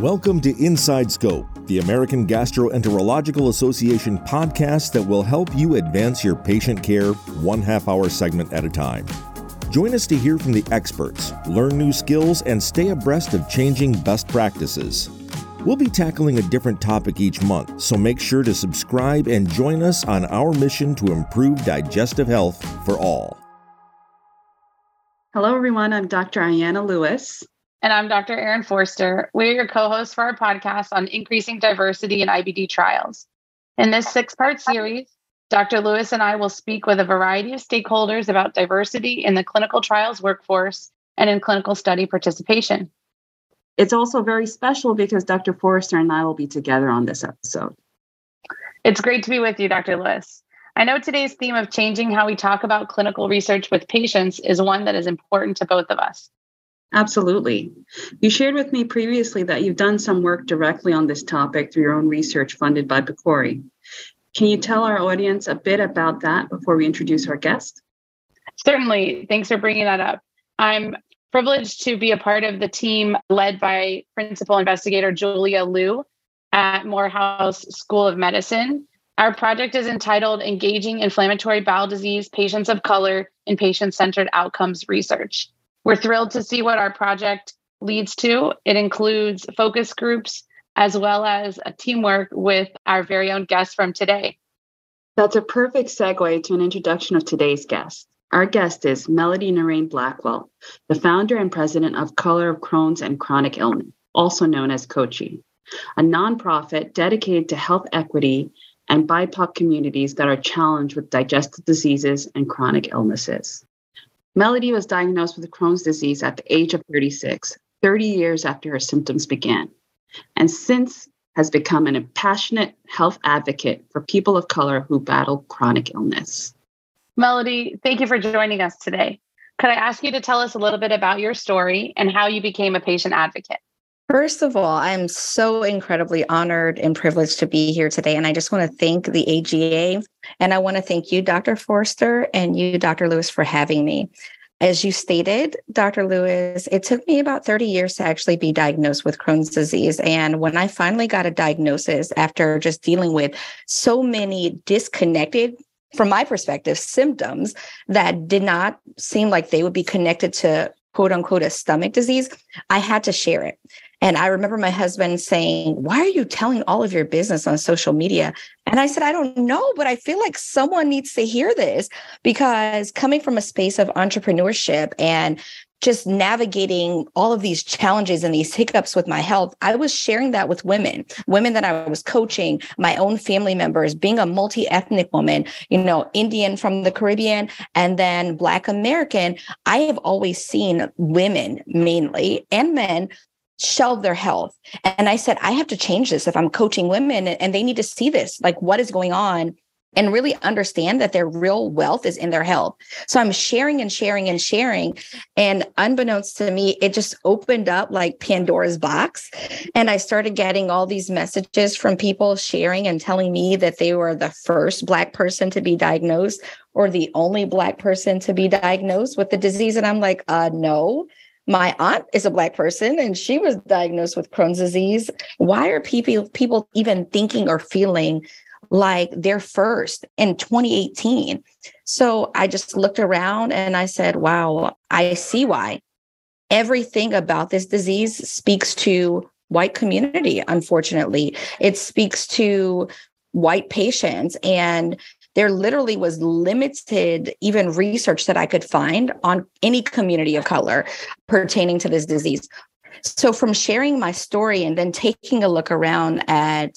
Welcome to Inside Scope, the American Gastroenterological Association podcast that will help you advance your patient care one half hour segment at a time. Join us to hear from the experts, learn new skills, and stay abreast of changing best practices. We'll be tackling a different topic each month, so make sure to subscribe and join us on our mission to improve digestive health for all. Hello, everyone. I'm Dr. Ayanna Lewis. And I'm Dr. Erin Forster. We're your co hosts for our podcast on increasing diversity in IBD trials. In this six part series, Dr. Lewis and I will speak with a variety of stakeholders about diversity in the clinical trials workforce and in clinical study participation. It's also very special because Dr. Forster and I will be together on this episode. It's great to be with you, Dr. Lewis. I know today's theme of changing how we talk about clinical research with patients is one that is important to both of us. Absolutely. You shared with me previously that you've done some work directly on this topic through your own research funded by PCORI. Can you tell our audience a bit about that before we introduce our guest? Certainly. Thanks for bringing that up. I'm privileged to be a part of the team led by principal investigator Julia Liu at Morehouse School of Medicine. Our project is entitled Engaging Inflammatory Bowel Disease Patients of Color in Patient Centered Outcomes Research. We're thrilled to see what our project leads to. It includes focus groups as well as a teamwork with our very own guest from today. That's a perfect segue to an introduction of today's guest. Our guest is Melodie Narain-Blackwell, the founder and president of Color of Crohn's and Chronic Illness, also known as COCCI, a nonprofit dedicated to health equity and BIPOC communities that are challenged with digestive diseases and chronic illnesses. Melodie was diagnosed with Crohn's disease at the age of 36, 30 years after her symptoms began, and since has become an passionate health advocate for people of color who battle chronic illness. Melodie, thank you for joining us today. Could I ask you to tell us a little bit about your story and how you became a patient advocate? First of all, I'm so incredibly honored and privileged to be here today. And I just want to thank the AGA. And I want to thank you, Dr. Forster, and you, Dr. Lewis, for having me. As you stated, Dr. Lewis, it took me about 30 years to actually be diagnosed with Crohn's disease. And when I finally got a diagnosis after just dealing with so many disconnected, from my perspective, symptoms that did not seem like they would be connected to quote unquote a stomach disease, I had to share it. And I remember my husband saying, Why are you telling all of your business on social media? And I said, I don't know, but I feel like someone needs to hear this because coming from a space of entrepreneurship and just navigating all of these challenges and these hiccups with my health, I was sharing that with women, women that I was coaching, my own family members, being a multi ethnic woman, you know, Indian from the Caribbean, and then Black American. I have always seen women mainly and men shelve their health. And I said, I have to change this if I'm coaching women and they need to see this, like what is going on and really understand that their real wealth is in their health. So I'm sharing and sharing and sharing. And unbeknownst to me, it just opened up like Pandora's box. And I started getting all these messages from people sharing and telling me that they were the first Black person to be diagnosed or the only Black person to be diagnosed with the disease. And I'm like, uh, no, my aunt is a black person and she was diagnosed with Crohn's disease. Why are people people even thinking or feeling like they're first in 2018? So I just looked around and I said, wow, I see why. Everything about this disease speaks to white community unfortunately. It speaks to white patients and there literally was limited even research that I could find on any community of color pertaining to this disease. So, from sharing my story and then taking a look around at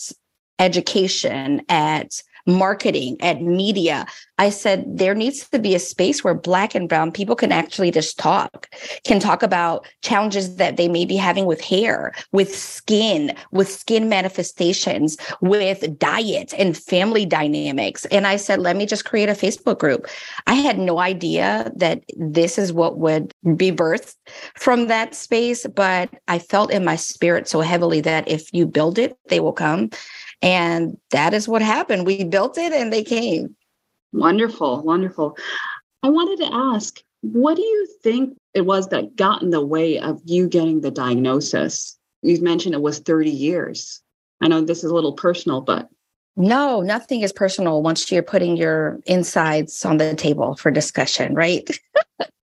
education, at marketing, at media. I said there needs to be a space where Black and Brown people can actually just talk, can talk about challenges that they may be having with hair, with skin, with skin manifestations, with diet and family dynamics. And I said, let me just create a Facebook group. I had no idea that this is what would be birthed from that space, but I felt in my spirit so heavily that if you build it, they will come. And that is what happened. We built it and they came. Wonderful, wonderful. I wanted to ask, what do you think it was that got in the way of you getting the diagnosis? you've mentioned it was 30 years. I know this is a little personal, but no, nothing is personal once you're putting your insides on the table for discussion, right?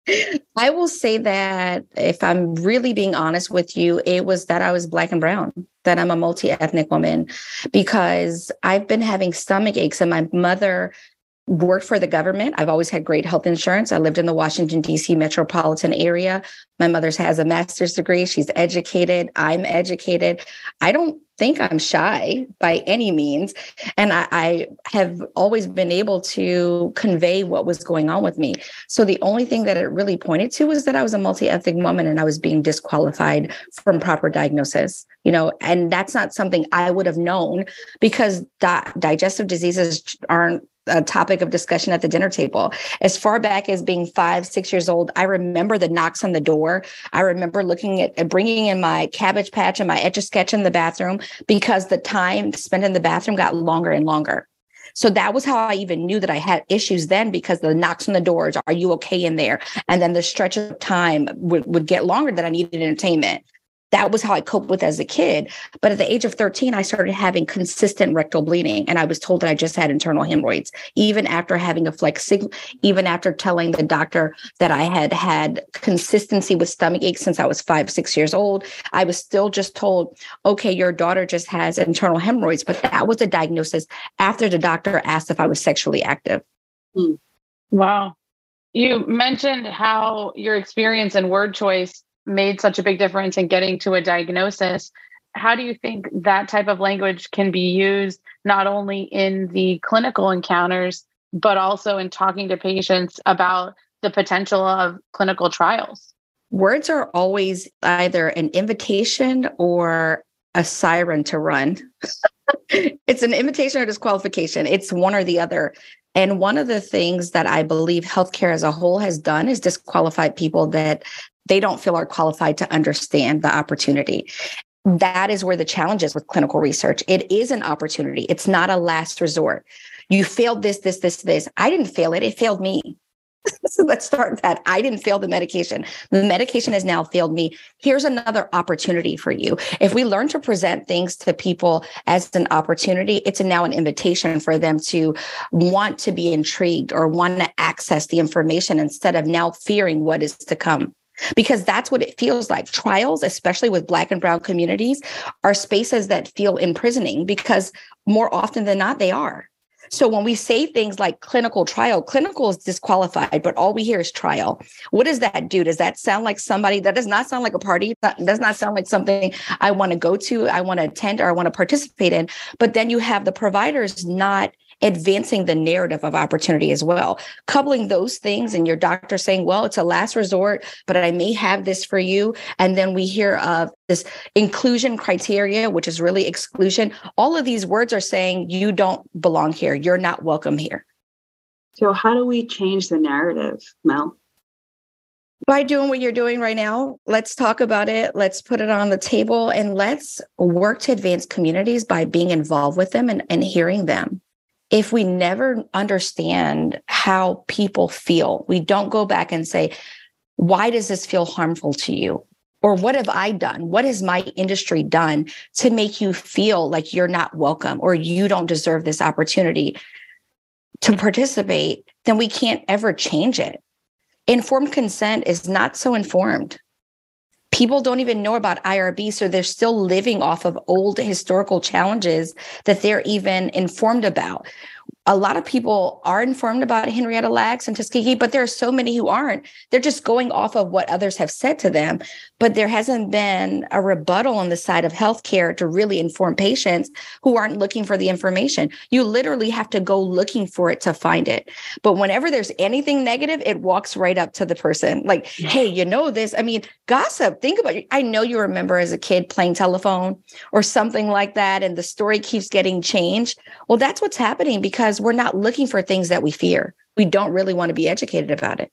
I will say that if I'm really being honest with you, it was that I was black and brown, that I'm a multi ethnic woman, because I've been having stomach aches and my mother worked for the government. I've always had great health insurance. I lived in the Washington, D.C. metropolitan area. My mother's has a master's degree. She's educated. I'm educated. I don't think I'm shy by any means. And I, I, have always been able to convey what was going on with me. So the only thing that it really pointed to was that I was a multi ethnic woman and I was being disqualified from proper diagnosis, you know, and that's not something I would have known because di- digestive diseases aren't a topic of discussion at the dinner table. As far back as being five, six years old, I remember the knocks on the door. I remember looking at bringing in my cabbage patch and my etch a sketch in the bathroom because the time spent in the bathroom got longer and longer. So that was how I even knew that I had issues then because the knocks on the doors, are you okay in there? And then the stretch of time would, would get longer that I needed entertainment that was how I coped with as a kid. But at the age of 13, I started having consistent rectal bleeding. And I was told that I just had internal hemorrhoids, even after having a flex, even after telling the doctor that I had had consistency with stomach aches since I was five, six years old. I was still just told, okay, your daughter just has internal hemorrhoids. But that was a diagnosis after the doctor asked if I was sexually active. Hmm. Wow. You mentioned how your experience and word choice made such a big difference in getting to a diagnosis how do you think that type of language can be used not only in the clinical encounters but also in talking to patients about the potential of clinical trials? Words are always either an invitation or a siren to run. It's an invitation or disqualification. It's one or the other. And one of the things that I believe healthcare as a whole has done is disqualified people that they don't feel are qualified to understand the opportunity. That is where the challenge is with clinical research. It is an opportunity, it's not a last resort. You failed this, this, this, this. I didn't fail it, it failed me. so let's start with that. I didn't fail the medication. The medication has now failed me. Here's another opportunity for you. If we learn to present things to people as an opportunity, it's now an invitation for them to want to be intrigued or want to access the information instead of now fearing what is to come because that's what it feels like. Trials, especially with Black and Brown communities, are spaces that feel imprisoning because more often than not, they are. So when we say things like clinical trial, clinical is disqualified, but all we hear is trial. What does that do? Does that sound like somebody that does not sound like a party? That does not sound like something I want to go to, I want to attend, or I want to participate in. But then you have the providers not advancing the narrative of opportunity as well. Coupling those things and your doctor saying, well, it's a last resort, but I may have this for you. And then we hear of this inclusion criteria, which is really exclusion. All of these words are saying you don't belong here. You're not welcome here. So, how do we change the narrative, Mel? by doing what you're doing right now. Let's talk about it. Let's put it on the table and let's work to advance communities by being involved with them and, and hearing them if we never understand how people feel, we don't go back and say, why does this feel harmful to you? Or what have I done? What has my industry done to make you feel like you're not welcome or you don't deserve this opportunity to participate? Then we can't ever change it. Informed consent is not so informed people don't even know about IRB. So they're still living off of old historical challenges that they're even informed about a lot of people are informed about Henrietta Lacks and Tuskegee, but there are so many who aren't. They're just going off of what others have said to them. But there hasn't been a rebuttal on the side of healthcare to really inform patients who aren't looking for the information. You literally have to go looking for it to find it. But whenever there's anything negative, it walks right up to the person. Like, hey, you know this. I mean, gossip, think about it. I know you remember as a kid playing telephone or something like that, and the story keeps getting changed. Well, that's what's happening because because we're not looking for things that we fear. We don't really want to be educated about it.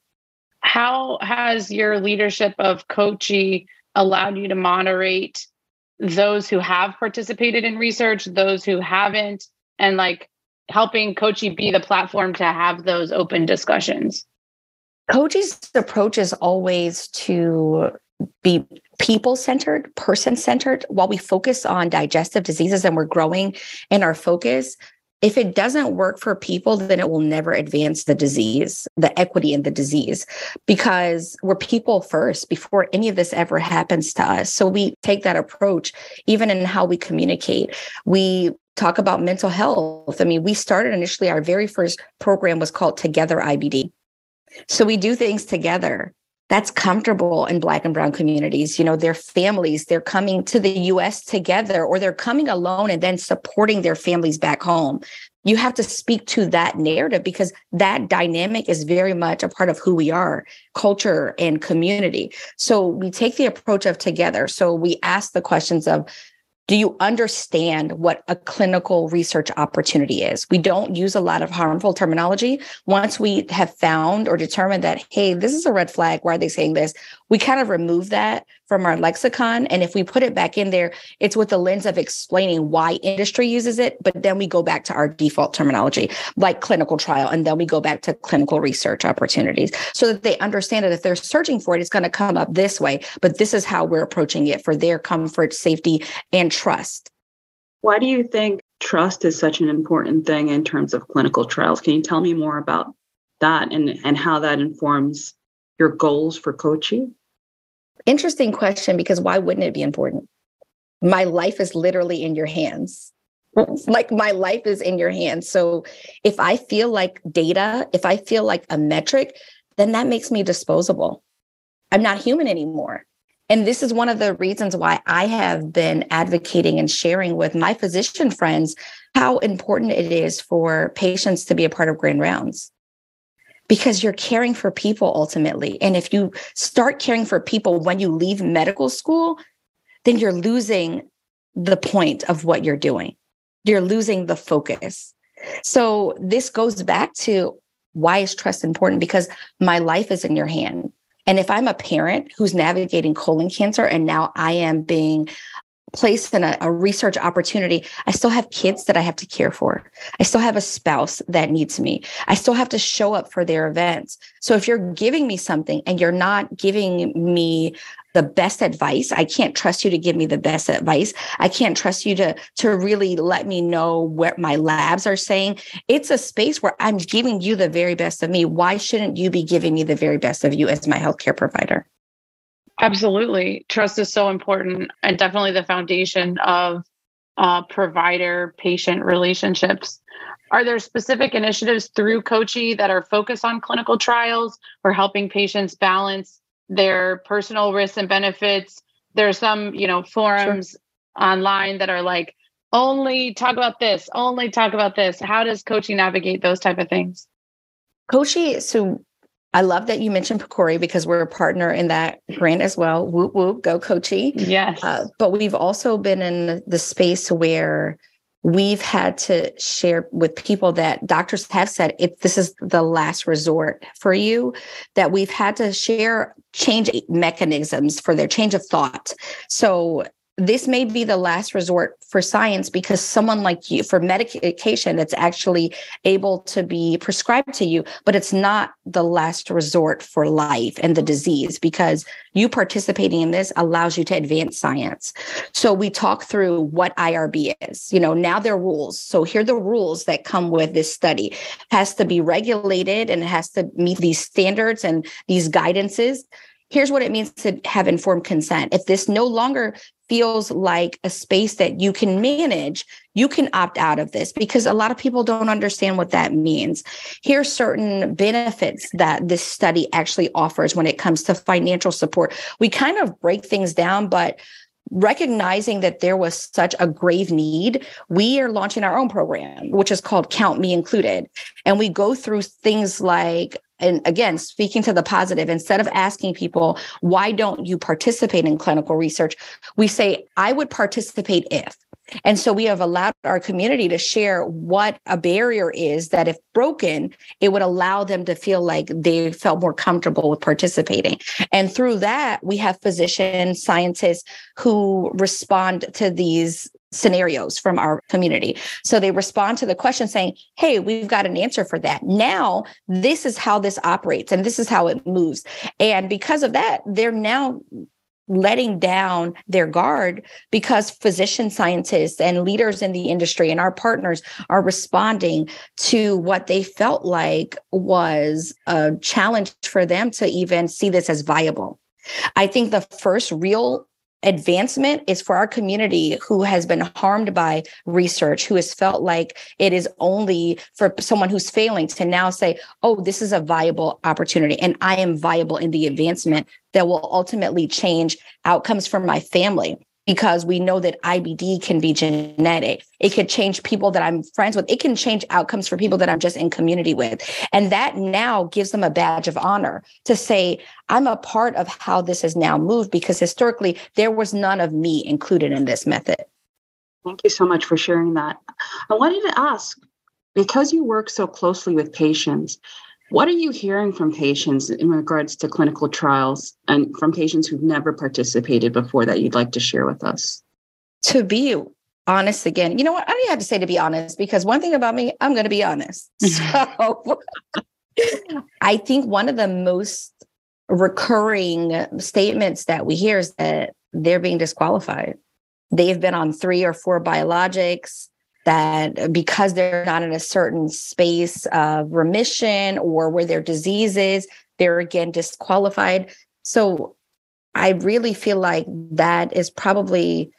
How has your leadership of COCCI allowed you to moderate those who have participated in research, those who haven't, and like helping COCCI be the platform to have those open discussions? COCCI's approach is always to be people centered, person centered, while we focus on digestive diseases and we're growing in our focus, if it doesn't work for people, then it will never advance the disease, the equity in the disease, because we're people first before any of this ever happens to us. So we take that approach even in how we communicate. We talk about mental health. I mean, we started initially, our very first program was called Together IBD. So we do things together that's comfortable in black and brown communities. You know their families they're coming to the US together or they're coming alone and then supporting their families back home. You have to speak to that narrative because that dynamic is very much a part of who we are culture and community. So we take the approach of together. So we ask the questions of do you understand what a clinical research opportunity is? We don't use a lot of harmful terminology. Once we have found or determined that, hey, this is a red flag, why are they saying this? We kind of remove that from our lexicon. And if we put it back in there, it's with the lens of explaining why industry uses it. But then we go back to our default terminology, like clinical trial. And then we go back to clinical research opportunities so that they understand that if they're searching for it, it's going to come up this way. But this is how we're approaching it for their comfort, safety, and trust. Why do you think trust is such an important thing in terms of clinical trials? Can you tell me more about that and, and how that informs your goals for coaching? Interesting question because why wouldn't it be important? My life is literally in your hands. Mm-hmm. like my life is in your hands. So if I feel like data, if I feel like a metric, then that makes me disposable. I'm not human anymore. And this is one of the reasons why I have been advocating and sharing with my physician friends how important it is for patients to be a part of grand rounds because you're caring for people ultimately. And if you start caring for people when you leave medical school, then you're losing the point of what you're doing. You're losing the focus. So this goes back to why is trust important? Because my life is in your hand. And if I'm a parent who's navigating colon cancer and now I am being placed in a, a, research opportunity, I still have kids that I have to care for. I still have a spouse that needs me. I still have to show up for their events. So if you're giving me something and you're not giving me the best advice, I can't trust you to give me the best advice. I can't trust you to to really let me know what my labs are saying. It's a space where I'm giving you the very best of me. Why shouldn't you be giving me the very best of you as my healthcare provider? Absolutely. Trust is so important and definitely the foundation of uh, provider patient relationships. Are there specific initiatives through COCCI that are focused on clinical trials or helping patients balance their personal risks and benefits? There's some, you know, forums sure. online that are like, only talk about this, only talk about this. How does COCCI navigate those type of things? COCCI, so I love that you mentioned PCORI because we're a partner in that grant as well. Whoop whoop, go COCCI. Yes. Uh, but we've also been in the space where we've had to share with people that doctors have said it this is the last resort for you that we've had to share change mechanisms for their change of thought so this may be the last resort for science because someone like you for medication that's actually able to be prescribed to you but it's not the last resort for life and the disease because you participating in this allows you to advance science. So we talk through what irb is you know now there are rules. So here are the rules that come with this study. It has to be regulated and it has to meet these standards and these guidances. Here's what it means to have informed consent. If this no longer feels like a space that you can manage, you can opt out of this because a lot of people don't understand what that means. Here's certain benefits that this study actually offers when it comes to financial support. We kind of break things down, but recognizing that there was such a grave need, we are launching our own program, which is called Count Me Included. And we go through things like and again speaking to the positive instead of asking people why don't you participate in clinical research? we say i would participate if. And so we have allowed our community to share what a barrier is that if broken it would allow them to feel like they felt more comfortable with participating. And through that we have physicians scientists who respond to these scenarios from our community. So they respond to the question saying, Hey, we've got an answer for that. Now, this is how this operates and this is how it moves. And because of that, they're now letting down their guard because physician scientists and leaders in the industry and our partners are responding to what they felt like was a challenge for them to even see this as viable. I think the first real advancement is for our community who has been harmed by research, who has felt like it is only for someone who's failing to now say, oh, this is a viable opportunity and I am viable in the advancement that will ultimately change outcomes for my family because we know that IBD can be genetic. It could change people that I'm friends with. It can change outcomes for people that I'm just in community with. And that now gives them a badge of honor to say, I'm a part of how this has now moved because historically there was none of me included in this method. Thank you so much for sharing that. I wanted to ask because you work so closely with patients, what are you hearing from patients in regards to clinical trials and from patients who've never participated before that you'd like to share with us? To be honest again, you know what? I don't even have to say to be honest because one thing about me, I'm going to be honest. So I think one of the most recurring statements that we hear is that they're being disqualified. They've been on three or four biologics that because they're not in a certain space of remission or where their disease is, they're again disqualified. So I really feel like that is probably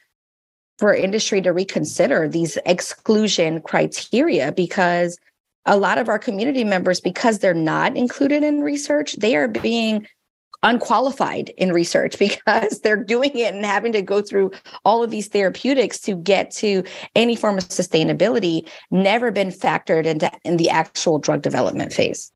for industry to reconsider these exclusion criteria because a lot of our community members, because they're not included in research, they are being unqualified in research because they're doing it and having to go through all of these therapeutics to get to any form of sustainability never been factored into in the actual drug development phase.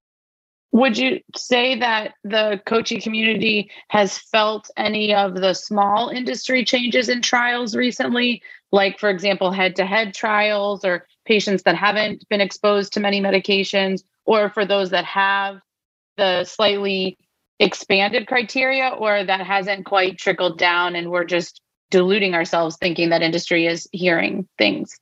Would you say that the coaching community has felt any of the small industry changes in trials recently? Like for example head to head trials or patients that haven't been exposed to many medications or for those that have the slightly expanded criteria or that hasn't quite trickled down and we're just deluding ourselves thinking that industry is hearing things?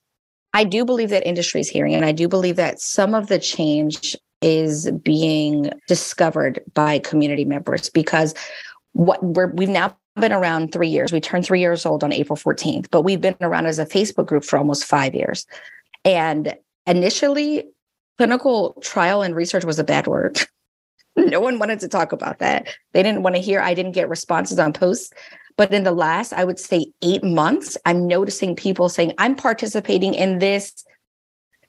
I do believe that industry is hearing, and I do believe that some of the change is being discovered by community members because what we're we've now been around three years. We turned three years old on April 14th, but we've been around as a Facebook group for almost five years. And initially, clinical trial and research was a bad word. no one wanted to talk about that. They didn't want to hear. I didn't get responses on posts. But in the last, I would say eight months, I'm noticing people saying, I'm participating in this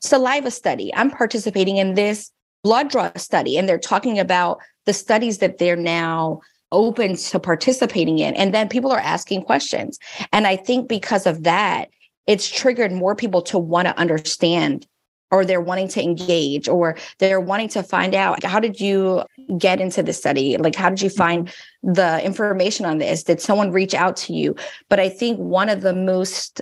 saliva study. I'm participating in this blood draw study. And they're talking about the studies that they're now open to participating in. And then people are asking questions. And I think because of that, it's triggered more people to want to understand or they're wanting to engage or they're wanting to find out how did you get into the study like how did you mm-hmm. find the information on this did someone reach out to you but i think one of the most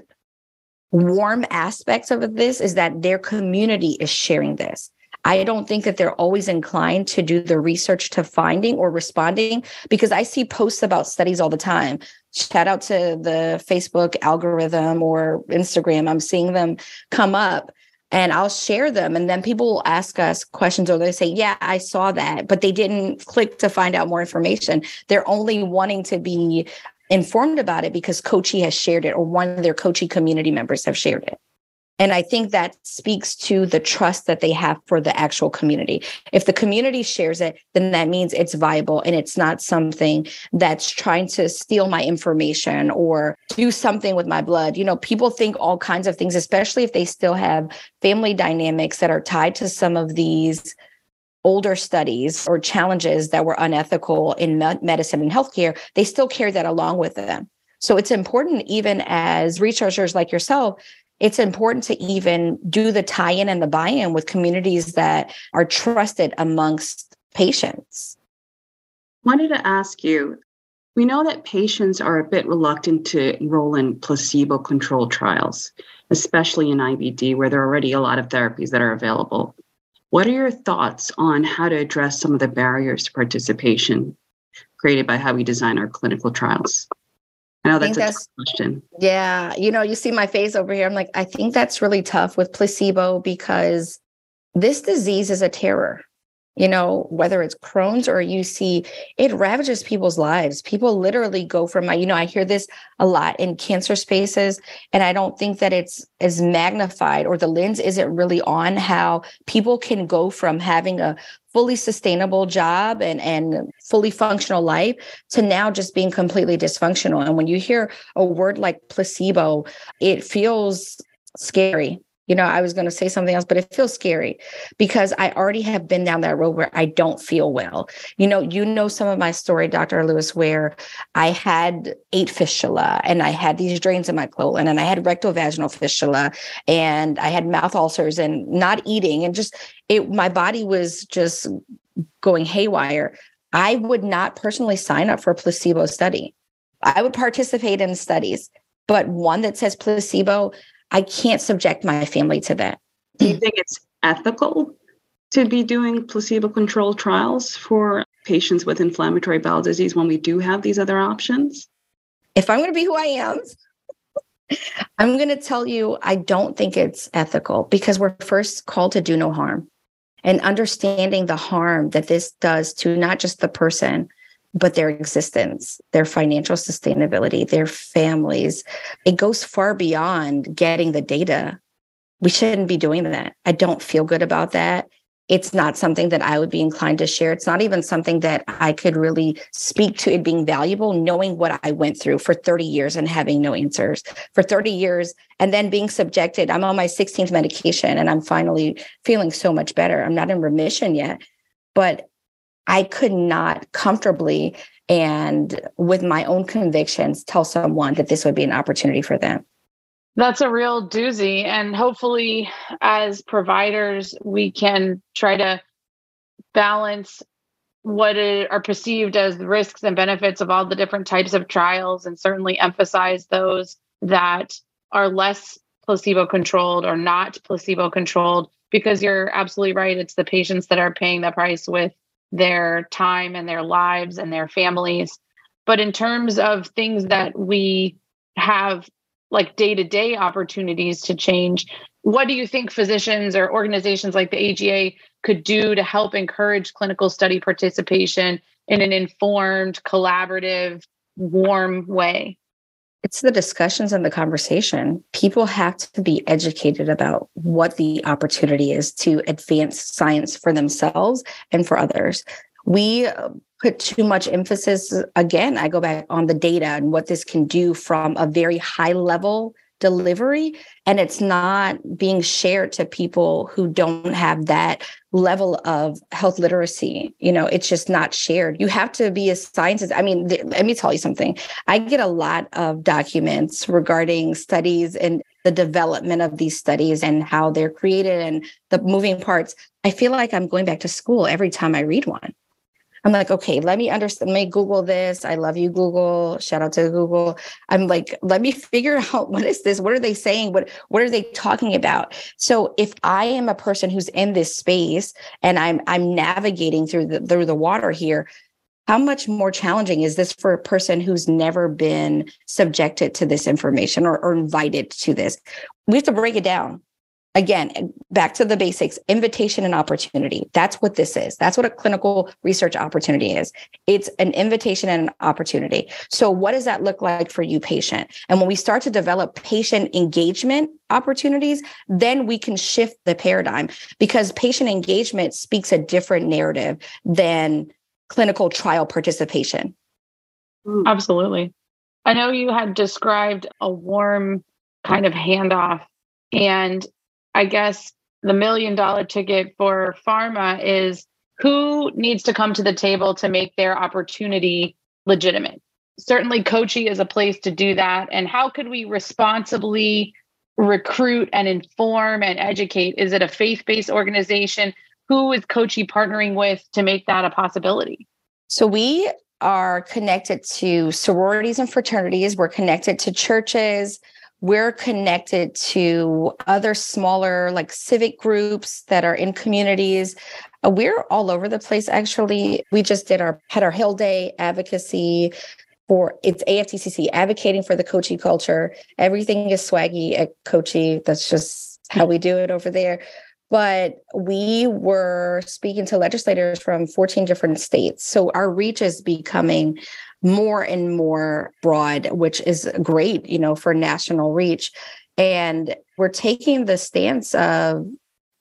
warm aspects of this is that their community is sharing this I don't think that they're always inclined to do the research to finding or responding because I see posts about studies all the time. Shout out to the Facebook algorithm or Instagram. I'm seeing them come up and I'll share them. And then people will ask us questions or they say, Yeah, I saw that, but they didn't click to find out more information. They're only wanting to be informed about it because COCCI has shared it or one of their COCCI community members have shared it. And I think that speaks to the trust that they have for the actual community. If the community shares it, then that means it's viable and it's not something that's trying to steal my information or do something with my blood. You know, people think all kinds of things, especially if they still have family dynamics that are tied to some of these older studies or challenges that were unethical in medicine and healthcare. They still carry that along with them. So it's important, even as researchers like yourself, it's important to even do the tie in and the buy in with communities that are trusted amongst patients. Wanted to ask you we know that patients are a bit reluctant to enroll in placebo controlled trials, especially in IBD, where there are already a lot of therapies that are available. What are your thoughts on how to address some of the barriers to participation created by how we design our clinical trials? I know that's I a that's, question. Yeah. You know, you see my face over here. I'm like, I think that's really tough with placebo because this disease is a terror. you know, whether it's Crohn's or UC, it ravages people's lives. People literally go from, my, you know, I hear this a lot in cancer spaces, and I don't think that it's as magnified or the lens isn't really on how people can go from having a fully sustainable job and, and fully functional life to now just being completely dysfunctional. And when you hear a word like placebo, it feels scary you know, I was going to say something else, but it feels scary because I already have been down that road where I don't feel well. You know, you know some of my story, Dr. Lewis, where I had eight fistula and I had these drains in my colon and I had rectovaginal fistula and I had mouth ulcers and not eating and just it my body was just going haywire. I would not personally sign up for a placebo study. I would participate in studies, but one that says placebo, I can't subject my family to that. Do you think it's ethical to be doing placebo controlled trials for patients with inflammatory bowel disease when we do have these other options? If I'm going to be who I am, I'm going to tell you I don't think it's ethical because we're first called to do no harm. And understanding the harm that this does to not just the person, but their existence, their financial sustainability, their families. It goes far beyond getting the data. We shouldn't be doing that. I don't feel good about that. It's not something that I would be inclined to share. It's not even something that I could really speak to it being valuable, knowing what I went through for 30 years and having no answers for 30 years and then being subjected. I'm on my 16th medication and I'm finally feeling so much better. I'm not in remission yet, but I could not comfortably and with my own convictions tell someone that this would be an opportunity for them. That's a real doozy. And hopefully, as providers, we can try to balance what are perceived as the risks and benefits of all the different types of trials and certainly emphasize those that are less placebo controlled or not placebo controlled because you're absolutely right it's the patients that are paying the price with their time and their lives and their families. But in terms of things that we have like day to day opportunities to change, what do you think physicians or organizations like the AGA could do to help encourage clinical study participation in an informed, collaborative, warm way? It's the discussions and the conversation. People have to be educated about what the opportunity is to advance science for themselves and for others. We uh, put too much emphasis, again, I go back on the data and what this can do from a very high level delivery and it's not being shared to people who don't have that level of health literacy you know it's just not shared. You have to be a scientist. I mean th- let me tell you something. I get a lot of documents regarding studies and the development of these studies and how they're created and the moving parts. I feel like i'm going back to school every time i read one I'm like, okay, let me understand, let me Google this. I love you, Google. Shout out to Google. I'm like, let me figure out what is this? What are they saying? What what are they talking about? So if I am a person who's in this space and I'm I'm navigating through the through the water here, how much more challenging is this for a person who's never been subjected to this information or, or invited to this? We have to break it down again, back to the basics invitation and opportunity. That's what this is. That's what a clinical research opportunity is. It's an invitation and an opportunity. So, what does that look like for you, patient? And when we start to develop patient engagement opportunities, then we can shift the paradigm because patient engagement speaks a different narrative than clinical trial participation. Mm. Absolutely. I know you had described a warm kind of handoff and I guess the million dollar ticket for pharma is who needs to come to the table to make their opportunity legitimate. Certainly, COCCI is a place to do that. And how could we responsibly recruit and inform and educate? Is it a faith based organization? Who is COCCI partnering with to make that a possibility? So, we are connected to sororities and fraternities, we're connected to churches, we're connected to other smaller like civic groups that are in communities. Uh, we're all over the place actually. We just did our had our hill day advocacy for it's aftcc advocating for the COCCI culture. Everything is swaggy at COCCI that's just how we do it over there. But we were speaking to legislators from 14 different states. So our reach is becoming more and more broad, which is great, you know, for national reach. And we're taking the stance of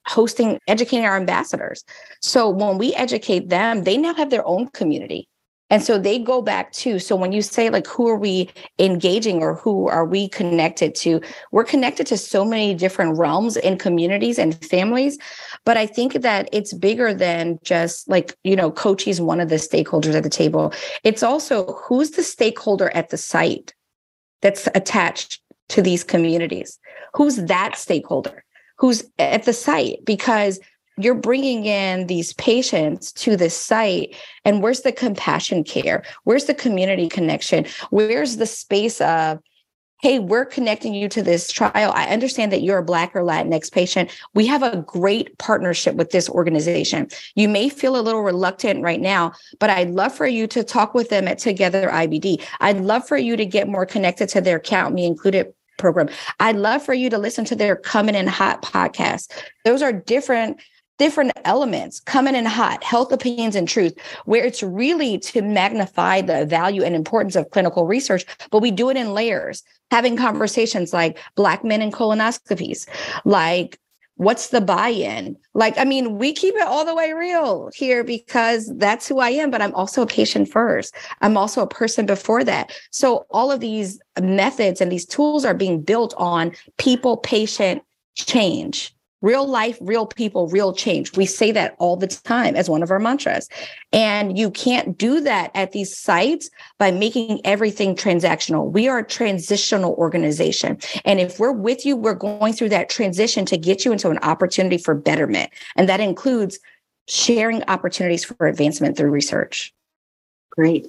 hosting, educating our ambassadors. So when we educate them, they now have their own community. And so they go back to. So when you say, like, who are we engaging or who are we connected to? We're connected to so many different realms and communities and families. But I think that it's bigger than just like, you know, coach is one of the stakeholders at the table. It's also who's the stakeholder at the site that's attached to these communities? Who's that stakeholder? Who's at the site? Because you're bringing in these patients to this site and where's the compassion care? Where's the community connection? Where's the space of hey we're connecting you to this trial. I understand that you're a black or latinx patient. We have a great partnership with this organization. You may feel a little reluctant right now but i'd love for you to talk with them at together ibd i'd love for you to get more connected to their count me included program. I'd love for you to listen to their coming in hot podcast. Those are different different elements coming in hot health opinions and truth where it's really to magnify the value and importance of clinical research but we do it in layers. Having conversations like black men and colonoscopies like what's the buy-in? Like i mean we keep it all the way real here because that's who i am but i'm also a patient first. I'm also a person before that. So all of these methods and these tools are being built on people patient change real life, real people, real change. We say that all the time as one of our mantras. And you can't do that at these sites by making everything transactional. We are a transitional organization. And if we're with you, we're going through that transition to get you into an opportunity for betterment. And that includes sharing opportunities for advancement through research. Great.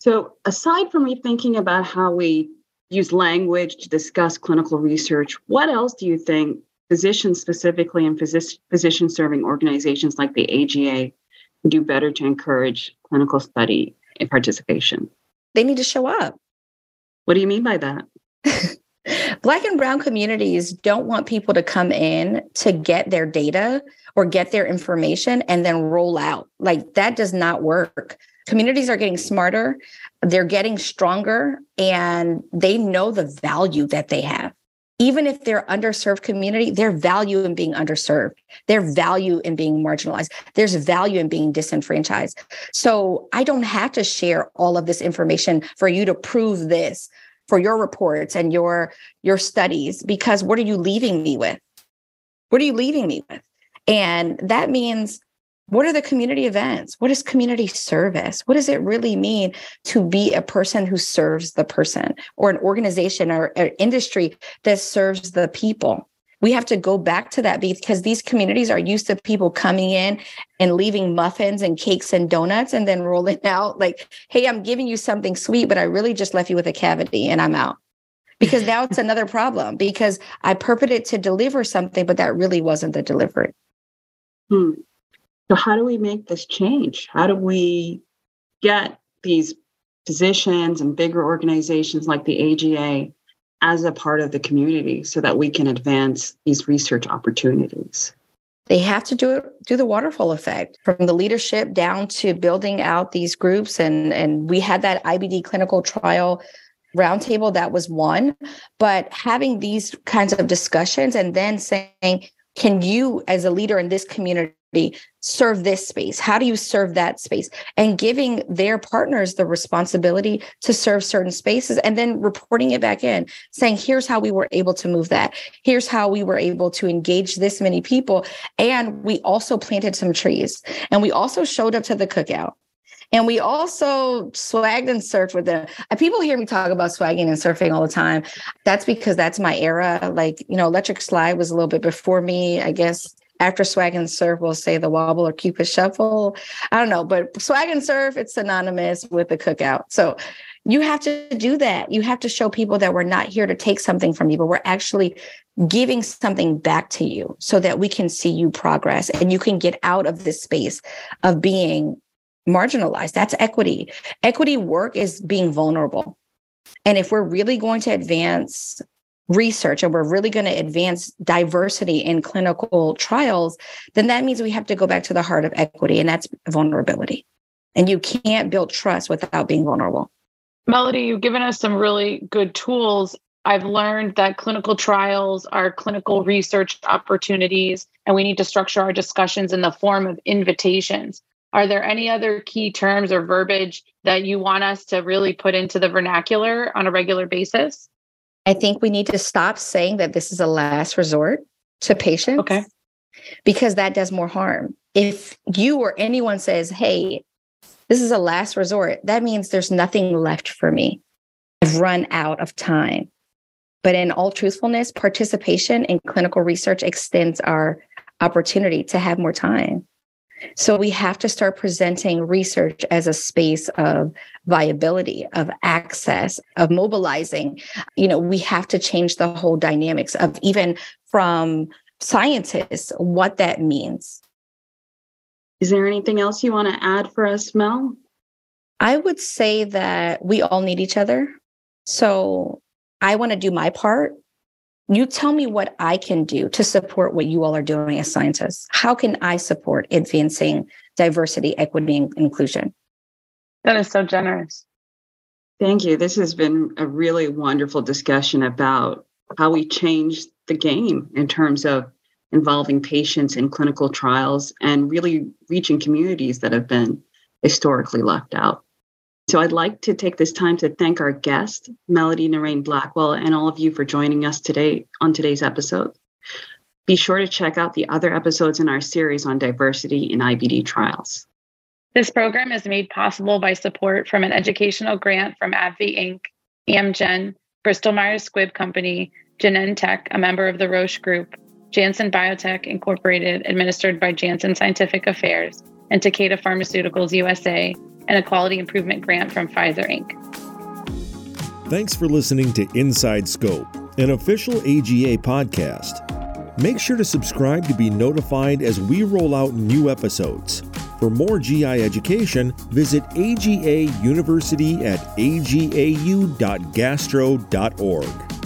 So, aside from rethinking about how we use language to discuss clinical research, what else do you think physicians specifically and physician serving organizations like the AGA do better to encourage clinical study and participation? They need to show up. What do you mean by that? Black and brown communities don't want people to come in to get their data or get their information and then roll out. Like that does not work. Communities are getting smarter, they're getting stronger, and they know the value that they have even if they're underserved community, their value in being underserved, their value in being marginalized, there's value in being disenfranchised. So I don't have to share all of this information for you to prove this for your reports and your your studies because what are you leaving me with? What are you leaving me with? And that means what are the community events? What is community service? What does it really mean to be a person who serves the person or an organization or an industry that serves the people? We have to go back to that because these communities are used to people coming in and leaving muffins and cakes and donuts and then rolling out like, hey, I'm giving you something sweet, but I really just left you with a cavity and I'm out. Because now it's another problem because I purported to deliver something, but that really wasn't the delivery. Hmm. So, how do we make this change? How do we get these physicians and bigger organizations like the AGA as a part of the community so that we can advance these research opportunities? They have to do it, do the waterfall effect from the leadership down to building out these groups. And, and we had that IBD clinical trial roundtable that was one but having these kinds of discussions and then saying can you as a leader in this community serve this space? How do you serve that space? And giving their partners the responsibility to serve certain spaces and then reporting it back in saying here's how we were able to move that. Here's how we were able to engage this many people. And we also planted some trees. And we also showed up to the cookout and we also swagged and surfed with them. Uh, people hear me talk about swagging and surfing all the time. That's because that's my era. Like, you know, electric slide was a little bit before me, I guess after swag and surf, we'll say the wobble or cupid shuffle. I don't know, but swag and surf, it's synonymous with the cookout. So you have to do that. You have to show people that we're not here to take something from you, but we're actually giving something back to you so that we can see you progress and you can get out of this space of being marginalized. That's equity. Equity work is being vulnerable. And if we're really going to advance research and we're really going to advance diversity in clinical trials, then that means we have to go back to the heart of equity, and that's vulnerability. And you can't build trust without being vulnerable. Melodie, you've given us some really good tools. I've learned that clinical trials are clinical research opportunities, and we need to structure our discussions in the form of invitations. Are there any other key terms or verbiage that you want us to really put into the vernacular on a regular basis? I think we need to stop saying that this is a last resort to patients. Okay. Because that does more harm. If you or anyone says, hey, this is a last resort, that means there's nothing left for me. I've run out of time. But in all truthfulness, participation in clinical research extends our opportunity to have more time. So we have to start presenting research as a space of viability, of access, of mobilizing. You know, we have to change the whole dynamics of even from scientists what that means. Is there anything else you want to add for us, Mel? I would say that we all need each other. So I want to do my part. You tell me what I can do to support what you all are doing as scientists. How can I support advancing diversity, equity, and inclusion? That is so generous. Thank you. This has been a really wonderful discussion about how we change the game in terms of involving patients in clinical trials and really reaching communities that have been historically left out. So I'd like to take this time to thank our guest, Melodie Narain-Blackwell, and all of you for joining us today on today's episode. Be sure to check out the other episodes in our series on diversity in IBD trials. This program is made possible by support from an educational grant from AbbVie Inc., Amgen, Bristol Myers Squibb Company, Genentech, a member of the Roche Group, Janssen Biotech Incorporated, administered by Janssen Scientific Affairs, and Takeda Pharmaceuticals USA, and a quality improvement grant from Pfizer Inc. Thanks for listening to Inside Scope, an official AGA podcast. Make sure to subscribe to be notified as we roll out new episodes. For more GI education, visit AGA University at agau.gastro.org.